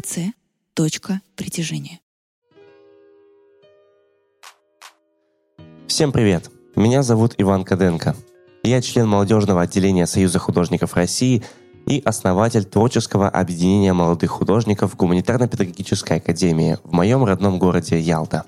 ММКЦ «Точка притяжения». Всем привет! Меня зовут Иван Каденко. Я член молодежного отделения Союза художников России и основатель творческого объединения молодых художников Гуманитарно-педагогической академии в моем родном городе Ялта.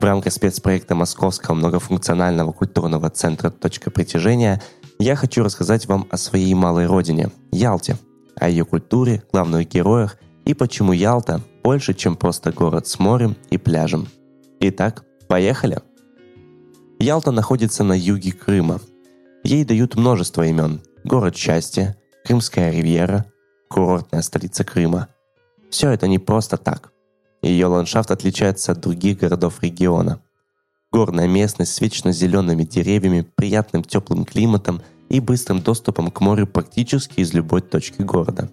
В рамках спецпроекта Московского многофункционального культурного центра «Точка притяжения» я хочу рассказать вам о своей малой родине – Ялте – о ее культуре, главных героях и почему Ялта больше, чем просто город с морем и пляжем. Итак, поехали! Ялта находится на юге Крыма. Ей дают множество имен. Город счастья, Крымская ривьера, курортная столица Крыма. Все это не просто так. Ее ландшафт отличается от других городов региона. Горная местность с вечно зелеными деревьями, приятным теплым климатом – и быстрым доступом к морю практически из любой точки города.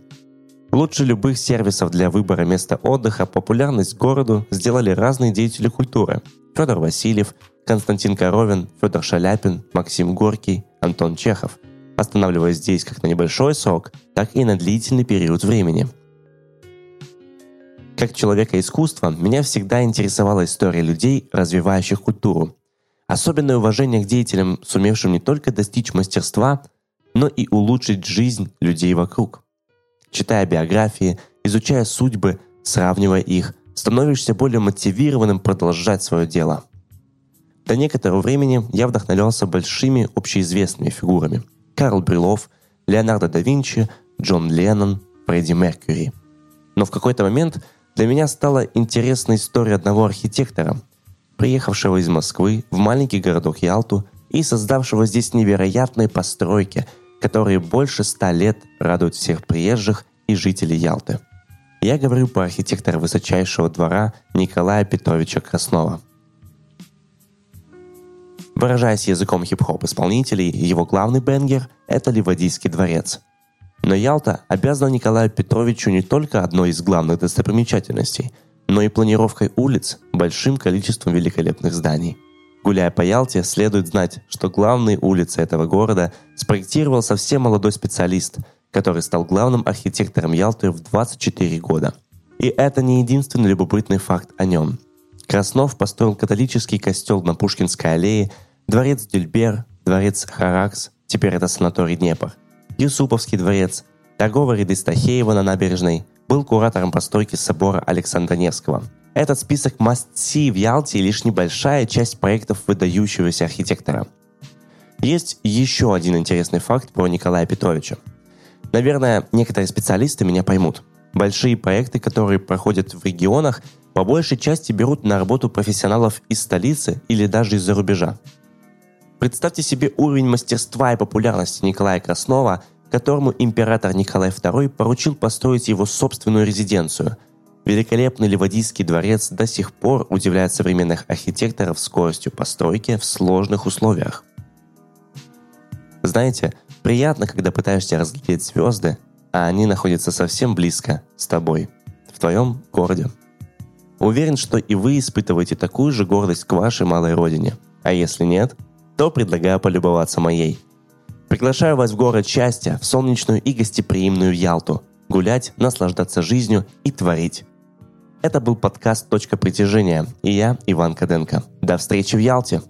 Лучше любых сервисов для выбора места отдыха популярность городу сделали разные деятели культуры. Федор Васильев, Константин Коровин, Федор Шаляпин, Максим Горький, Антон Чехов, останавливаясь здесь как на небольшой срок, так и на длительный период времени. Как человека искусства, меня всегда интересовала история людей, развивающих культуру, Особенное уважение к деятелям, сумевшим не только достичь мастерства, но и улучшить жизнь людей вокруг. Читая биографии, изучая судьбы, сравнивая их, становишься более мотивированным продолжать свое дело. До некоторого времени я вдохновлялся большими общеизвестными фигурами. Карл Брилов, Леонардо да Винчи, Джон Леннон, Фредди Меркьюри. Но в какой-то момент для меня стала интересна история одного архитектора – приехавшего из Москвы в маленький городок Ялту и создавшего здесь невероятные постройки, которые больше ста лет радуют всех приезжих и жителей Ялты. Я говорю про архитектора высочайшего двора Николая Петровича Краснова. Выражаясь языком хип-хоп исполнителей, его главный бенгер – это Ливадийский дворец. Но Ялта обязана Николаю Петровичу не только одной из главных достопримечательностей – но и планировкой улиц, большим количеством великолепных зданий. Гуляя по Ялте, следует знать, что главные улицы этого города спроектировал совсем молодой специалист, который стал главным архитектором Ялты в 24 года. И это не единственный любопытный факт о нем. Краснов построил католический костел на Пушкинской аллее, дворец Дюльбер, дворец Харакс, теперь это санаторий Днепр, Юсуповский дворец, торговые ряды Стахеева на набережной, был куратором постройки собора Александра Невского. Этот список must-see в Ялте лишь небольшая часть проектов выдающегося архитектора. Есть еще один интересный факт про Николая Петровича. Наверное, некоторые специалисты меня поймут. Большие проекты, которые проходят в регионах, по большей части берут на работу профессионалов из столицы или даже из-за рубежа. Представьте себе уровень мастерства и популярности Николая Краснова которому император Николай II поручил построить его собственную резиденцию. Великолепный Ливадийский дворец до сих пор удивляет современных архитекторов скоростью постройки в сложных условиях. Знаете, приятно, когда пытаешься разглядеть звезды, а они находятся совсем близко с тобой, в твоем городе. Уверен, что и вы испытываете такую же гордость к вашей малой родине. А если нет, то предлагаю полюбоваться моей – Приглашаю вас в город счастья, в солнечную и гостеприимную Ялту. Гулять, наслаждаться жизнью и творить. Это был подкаст «Точка притяжения» и я, Иван Каденко. До встречи в Ялте!